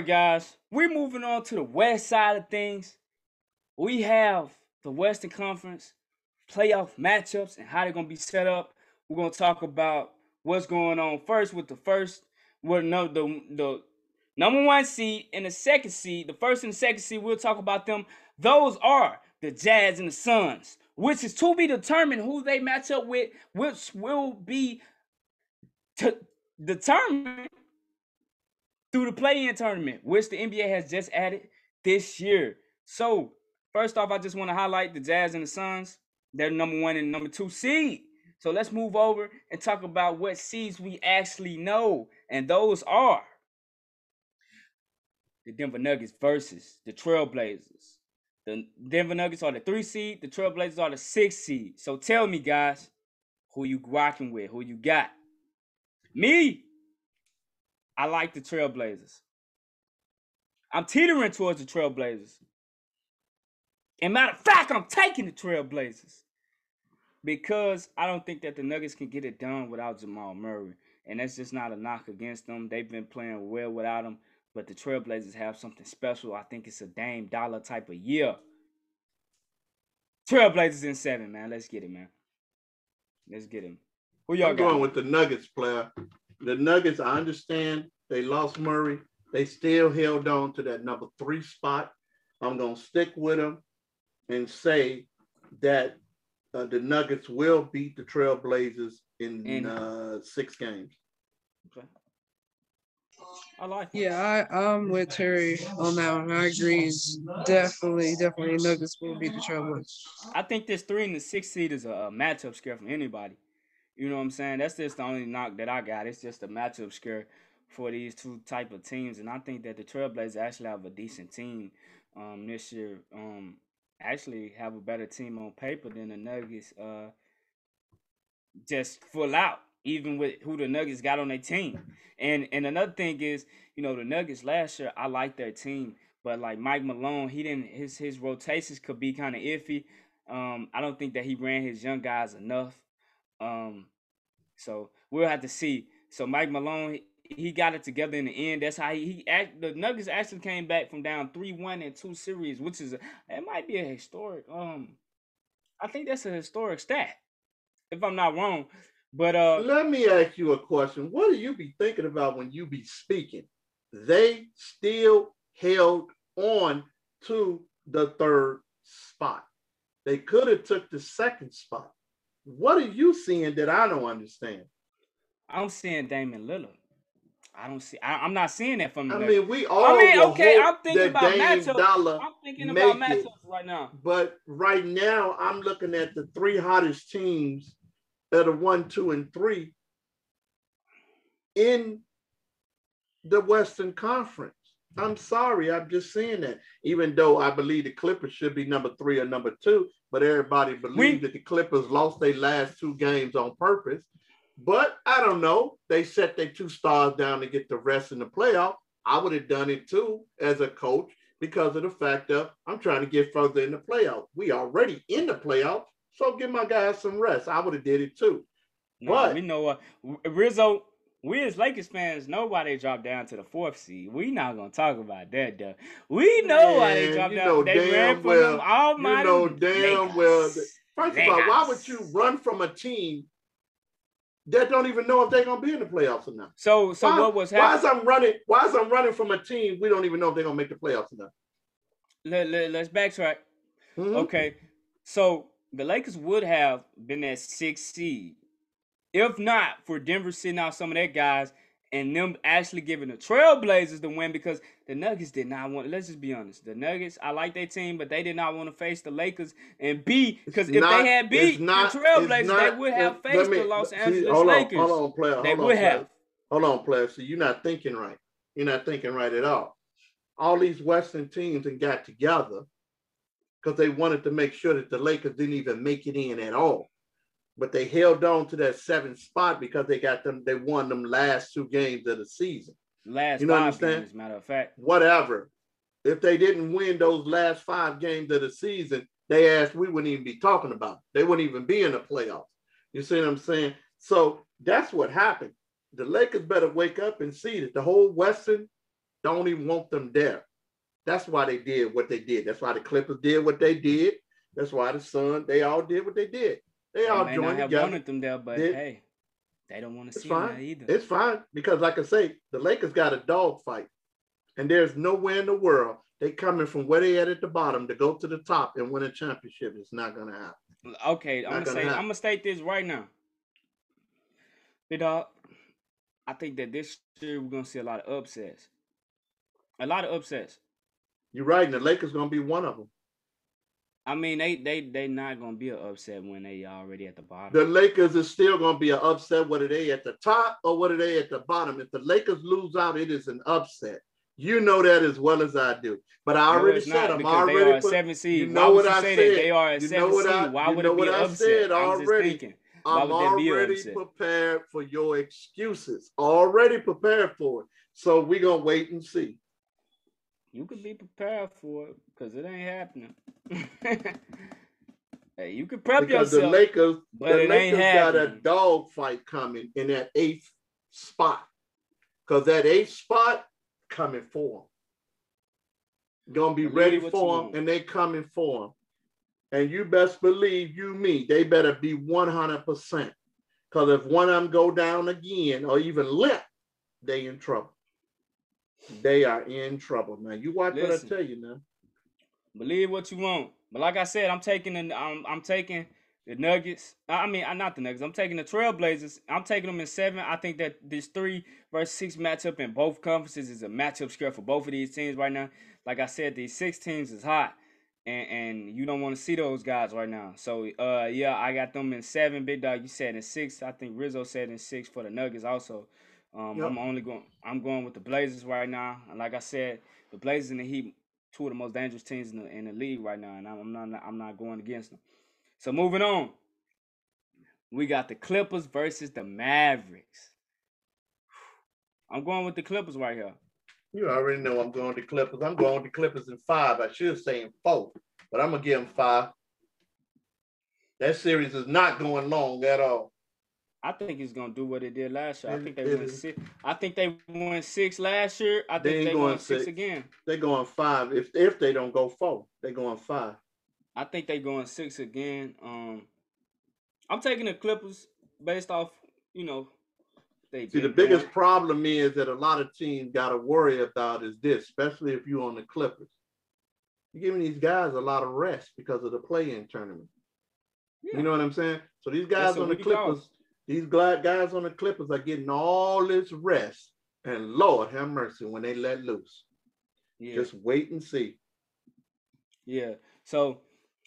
right, guys, we're moving on to the west side of things. We have the Western Conference playoff matchups and how they're gonna be set up. We're gonna talk about what's going on first with the first, what no the the number one seed and the second seed. The first and the second seed, we'll talk about them. Those are the Jazz and the Suns, which is to be determined who they match up with, which will be t- determined through the play-in tournament, which the NBA has just added this year. So, first off, I just want to highlight the Jazz and the Suns. They're number one and number two seed. So let's move over and talk about what seeds we actually know. And those are the Denver Nuggets versus the Trailblazers. The Denver Nuggets are the three seed, the Trailblazers are the six seed. So tell me, guys, who you rocking with, who you got. Me, I like the Trailblazers. I'm teetering towards the Trailblazers. And matter of fact, I'm taking the Trailblazers because I don't think that the Nuggets can get it done without Jamal Murray. And that's just not a knock against them. They've been playing well without him. But the Trailblazers have something special. I think it's a Dame Dollar type of year. Trailblazers in seven, man. Let's get it, man. Let's get him. Who y'all I'm got? going with the Nuggets player. The Nuggets, I understand they lost Murray. They still held on to that number three spot. I'm going to stick with them and say that uh, the Nuggets will beat the Trailblazers in, in uh, six games. Okay. I like. Yeah, I, I'm with Terry on that one. I agree. Definitely, definitely, Nuggets will beat the Trailblazers. I think this three and the six seed is a, a matchup scare from anybody. You know what I'm saying? That's just the only knock that I got. It's just a matchup scare for these two type of teams, and I think that the Trailblazers actually have a decent team um, this year. Um, actually have a better team on paper than the Nuggets. Uh, just full out, even with who the Nuggets got on their team. And and another thing is, you know, the Nuggets last year, I liked their team, but like Mike Malone, he didn't his his rotations could be kind of iffy. Um, I don't think that he ran his young guys enough. Um, so we'll have to see. So Mike Malone, he got it together in the end. That's how he, he act, the Nuggets actually came back from down three one in two series, which is it might be a historic. Um, I think that's a historic stat, if I'm not wrong. But uh, let me ask you a question. What do you be thinking about when you be speaking? They still held on to the third spot. They could have took the second spot. What are you seeing that I don't understand? I'm seeing Damian Lillard. I don't see. I, am not seeing that from. I mean, we all. I mean, okay. I'm thinking about matchups. Dollar I'm thinking about matchups it. right now. But right now, I'm looking at the three hottest teams that are one, two, and three in the Western Conference. I'm sorry, I'm just saying that. Even though I believe the Clippers should be number three or number two, but everybody believes that the Clippers lost their last two games on purpose. But I don't know. They set their two stars down to get the rest in the playoff. I would have done it too as a coach because of the fact of I'm trying to get further in the playoff. We already in the playoff, so give my guys some rest. I would have did it too. No, but we know uh, Rizzo. We as Lakers fans know why they dropped down to the fourth seed. We not gonna talk about that though. We know Man, why they dropped down. They ran well, from them almighty. You know damn Lakers. well. First Lakers. of all, why would you run from a team that don't even know if they're gonna be in the playoffs or not. So, so why, what was happening? Why is I'm running? Why is I'm running from a team we don't even know if they're gonna make the playoffs or not? Let, let, let's backtrack. Mm-hmm. Okay, so the Lakers would have been at six seed if not for Denver sitting out some of their guys and them actually giving the Trailblazers the win because the Nuggets did not want. Let's just be honest. The Nuggets, I like their team, but they did not want to face the Lakers and B because if not, they had beat not, uh, the Trailblazers, not, they would have faced me, the Los Angeles hold Lakers. On, hold on, player. Hold they on, would player. have. Hold on, player. So you're not thinking right. You're not thinking right at all. All these Western teams and got together because they wanted to make sure that the Lakers didn't even make it in at all but they held on to that seventh spot because they got them. They won them last two games of the season. Last you know five games, as a matter of fact. Whatever. If they didn't win those last five games of the season, they asked we wouldn't even be talking about. It. They wouldn't even be in the playoffs. You see what I'm saying? So that's what happened. The Lakers better wake up and see that the whole Western don't even want them there. That's why they did what they did. That's why the Clippers did what they did. That's why the Sun, they all did what they did. They, they all may joined not have together. wanted them there, but did. hey, they don't want to see fine. that either. It's fine because, like I say, the Lakers got a dog fight, and there's nowhere in the world they coming from where they at at the bottom to go to the top and win a championship. It's not gonna happen. Okay, I'm gonna say happen. I'm gonna state this right now. Big dog, I think that this year we're gonna see a lot of upsets. A lot of upsets. You're right, and the Lakers gonna be one of them. I mean, they they they not gonna be an upset when they already at the bottom. The Lakers is still gonna be an upset whether they at the top or whether they at the bottom. If the Lakers lose out, it is an upset. You know that as well as I do. But I already no, said I'm already they are a seven seed. You know what I said? They are a you seven seed. I, Why would it be upset? Said already. I'm already prepared for your excuses. Already prepared for it. So we're gonna wait and see. You could be prepared for it because it ain't happening. hey, you could prep because yourself. the Lakers, but the Lakers got a dog fight coming in that eighth spot. Because that eighth spot coming for them. Gonna be ready for them, and they coming for them. And you best believe you me, they better be 100%. Because if one of them go down again or even limp, they in trouble. They are in trouble, man. You watch Listen, what I tell you now. Believe what you want. But like I said, I'm taking the I'm, I'm taking the Nuggets. I mean, I'm not the Nuggets. I'm taking the Trailblazers. I'm taking them in seven. I think that this three versus six matchup in both conferences is a matchup script for both of these teams right now. Like I said, these six teams is hot and and you don't want to see those guys right now. So uh yeah, I got them in seven. Big dog, you said in six. I think Rizzo said in six for the Nuggets also. Um, yep. I'm only going. I'm going with the Blazers right now. And like I said, the Blazers and the Heat, two of the most dangerous teams in the, in the league right now, and I'm not. I'm not going against them. So moving on, we got the Clippers versus the Mavericks. I'm going with the Clippers right here. You already know I'm going to the Clippers. I'm going to the Clippers in five. I should have in four, but I'm gonna give them five. That series is not going long at all. I think it's gonna do what it did last year. I think they won six. I think they won six last year. I think they, they won six, six again. They're going five. If if they don't go four, they're going five. I think they're going six again. Um, I'm taking the Clippers based off, you know, they See, the biggest problem is that a lot of teams got to worry about is this, especially if you're on the Clippers. You're giving these guys a lot of rest because of the play-in tournament. Yeah. You know what I'm saying? So these guys on the Clippers, these guys on the Clippers are getting all this rest, and Lord have mercy when they let loose. Yeah. Just wait and see. Yeah. So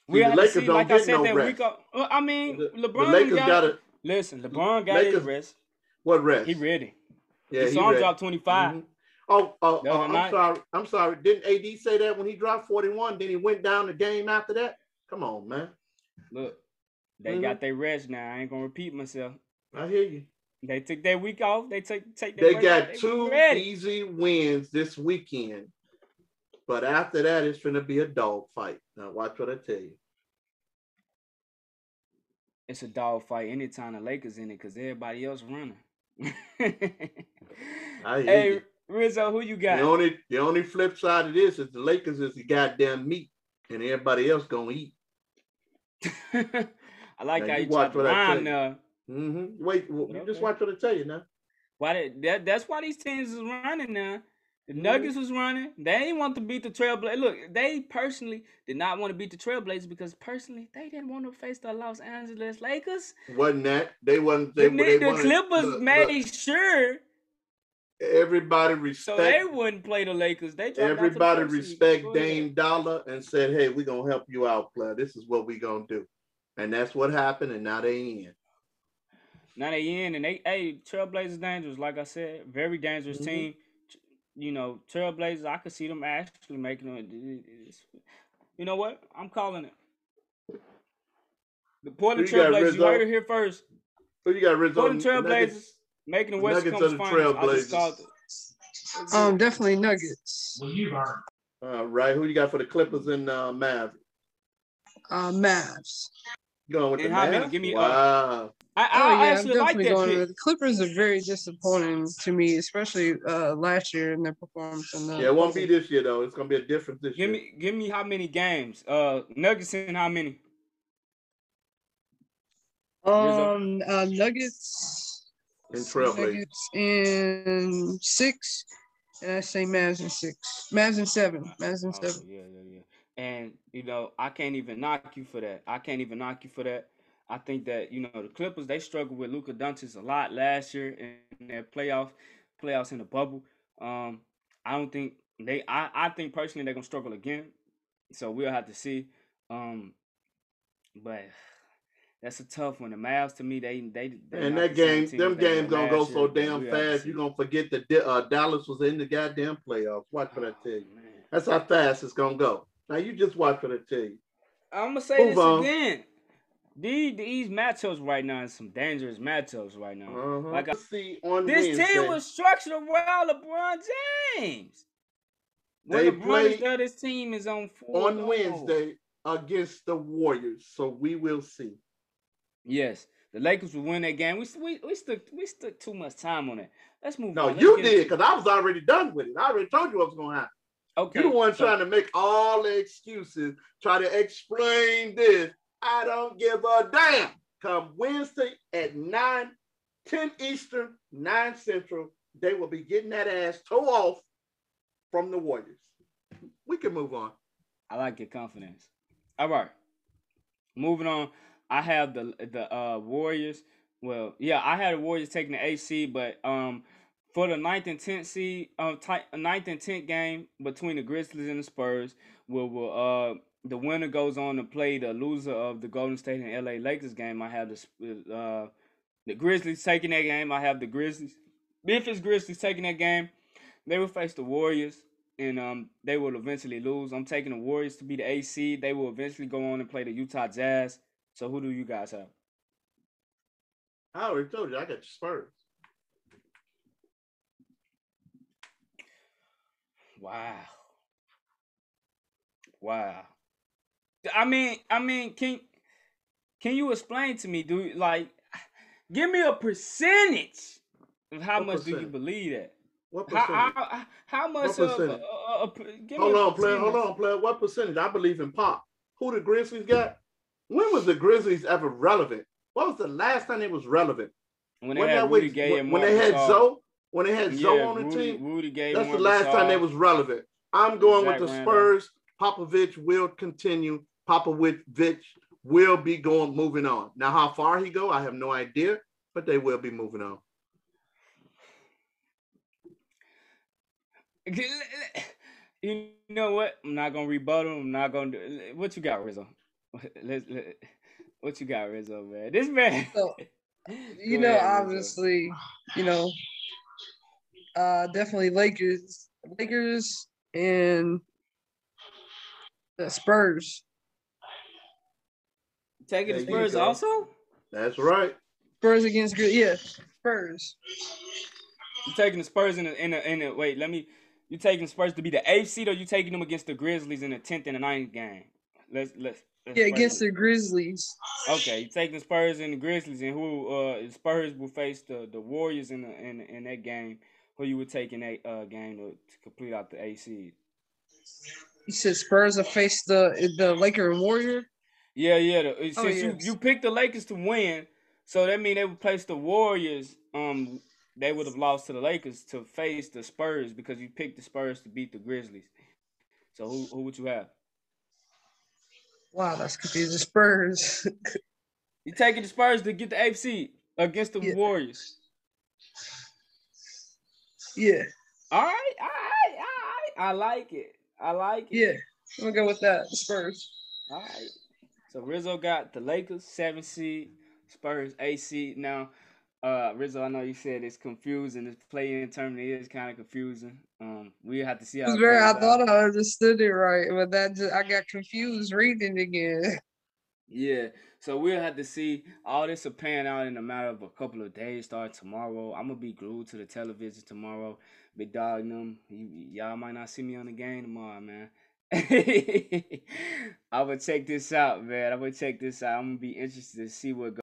we see, have to see, like I said, no that rest. week. I mean, the, LeBron the got, got it. Listen, LeBron got Lakers, his rest. What rest? He ready. Yeah, he saw him drop 25. Mm-hmm. Oh, oh, oh I'm night. sorry. I'm sorry. Didn't AD say that when he dropped 41? Then he went down the game after that? Come on, man. Look, they mm-hmm. got their rest now. I ain't gonna repeat myself. I hear you. They took their week off. They take take. They got two easy wins this weekend, but after that, it's gonna be a dog fight. Now watch what I tell you it's a dog fight anytime the Lakers in it because everybody else running. I hey, you. Rizzo, who you got? The only the only flip side of this is the Lakers is the goddamn meat, and everybody else gonna eat. I like now how you, you watch what I tell you. Mm-hmm. Wait, well, okay. just watch what I tell you now. Why did, that? That's why these teams is running now. The Nuggets was running. They didn't want to beat the Trailblazers. Look, they personally did not want to beat the Trailblazers because personally they didn't want to face the Los Angeles Lakers. Wasn't that they wasn't? They, the, they the wanted, Clippers look, made look, sure. Everybody respect. So they wouldn't play the Lakers. They everybody respect Dame Dollar and said, "Hey, we're gonna help you out, player. This is what we're gonna do," and that's what happened. And now they in. Now they in, and they hey Trailblazers dangerous. Like I said, very dangerous mm-hmm. team you know, Trailblazers, I could see them actually making it. You know what? I'm calling it. The Portland Trailblazers, you heard it here first. Who you got, Rizzo? Portland Trailblazers making the West Coast Finals. I just called it. Um, definitely Nuggets. All right, who you got for the Clippers and uh, Mavs? Uh, Mavs. Going with and the how many? Give me. Uh, wow. Uh, I, I, oh, yeah, I actually like that going pick. The Clippers are very disappointing to me, especially uh, last year in their performance. In the yeah, it won't be this year though. It's gonna be a different this give year. me, give me how many games? Uh, Nuggets and how many? Um, uh, Nuggets. And Trailblazers. Nuggets in six, and I say Mavs in six. Mavs in seven. Mavs in oh, seven. Yeah, yeah, yeah. And you know, I can't even knock you for that. I can't even knock you for that. I think that you know the Clippers they struggled with Luka Doncic a lot last year in their playoff playoffs in the bubble. Um, I don't think they. I, I think personally they're gonna struggle again. So we'll have to see. Um, but that's a tough one. The Mavs to me, they they. And that game, them games gonna go so damn fast. You're gonna forget that uh, Dallas was in the goddamn playoffs. Watch what I tell you. Oh, that's how fast it's gonna go. Now you just watch what I tell you. I'm gonna say Move this on. again. These these matchups right now is some dangerous matchups right now. Uh-huh. Like I see on this Wednesday, team was structured around LeBron James. When they LeBron play this team is on on goals. Wednesday against the Warriors, so we will see. Yes, the Lakers will win that game. We we we stuck we stuck too much time on it. Let's move no, on. No, you did because I was already done with it. I already told you what was going to happen. Okay, you're the one so, trying to make all the excuses, try to explain this I don't give a damn. Come Wednesday at 9, 10 Eastern, 9 Central, they will be getting that ass toe off from the Warriors. We can move on. I like your confidence. All right. Moving on. I have the the uh, Warriors. Well, yeah, I had the Warriors taking the AC, but um for the ninth and tenth seed, um, t- ninth and tenth game between the Grizzlies and the Spurs, will will uh the winner goes on to play the loser of the Golden State and LA Lakers game. I have the uh, the Grizzlies taking that game. I have the Grizzlies. Memphis Grizzlies taking that game. They will face the Warriors, and um, they will eventually lose. I'm taking the Warriors to be the AC. They will eventually go on and play the Utah Jazz. So who do you guys have? I already told you I got the Spurs. Wow. Wow. I mean, I mean, can can you explain to me? Do like give me a percentage of how what much do you believe that? What percentage? How, how, how much? What percentage? Uh, uh, uh, hold on, player. Hold on, player. What percentage? I believe in pop. Who the Grizzlies got? When was the Grizzlies ever relevant? What was the last time it was relevant? When they when had Rudy Gay and when they had Z-Bo, when they had Z-Bo on the Rudy, team. Rudy Gay. That's the last time they was relevant. I'm going with the Spurs. Popovich will continue Popovich will be going moving on. Now, how far he go, I have no idea, but they will be moving on. You know what? I'm not gonna rebuttal. I'm not gonna do. What you got, Rizzo? Let's, let, what you got, Rizzo, man? This man. So, you know, ahead, obviously, you know, uh, definitely Lakers, Lakers, and the Spurs. Taking the Spurs also? That's right. Spurs against good. Yeah, Spurs. You taking the Spurs in the in the in the wait? Let me. You taking Spurs to be the eighth seed, or you taking them against the Grizzlies in the tenth and the ninth game? Let's let's. let's yeah, against the Grizzlies. Okay, you taking the Spurs and the Grizzlies, and who uh Spurs will face the the Warriors in the in in that game. Who you would take in a uh game to, to complete out the seed? You said Spurs will face the the Laker and Warrior. Yeah, yeah. The, oh, since oh, yes. you you picked the Lakers to win, so that means they would place the Warriors. Um, they would have lost to the Lakers to face the Spurs because you picked the Spurs to beat the Grizzlies. So who who would you have? Wow, that's confusing. Spurs. you taking the Spurs to get the AFC against the yeah. Warriors. Yeah. All right, all right, all right. I like it. I like it. Yeah, I'm gonna go with that. Spurs. All right. So Rizzo got the Lakers seven seed, Spurs eight seed. Now, uh, Rizzo, I know you said it's confusing. This play-in tournament is kind of confusing. Um, we have to see how. very, I thought I understood it right, but that just, I got confused reading again. Yeah, so we'll have to see. All this will pan out in a matter of a couple of days. Start tomorrow. I'm gonna be glued to the television tomorrow. Big dog them. y'all might not see me on the game tomorrow, man. I would check this out, man. I would check this out. I'm gonna be interested to see what goes.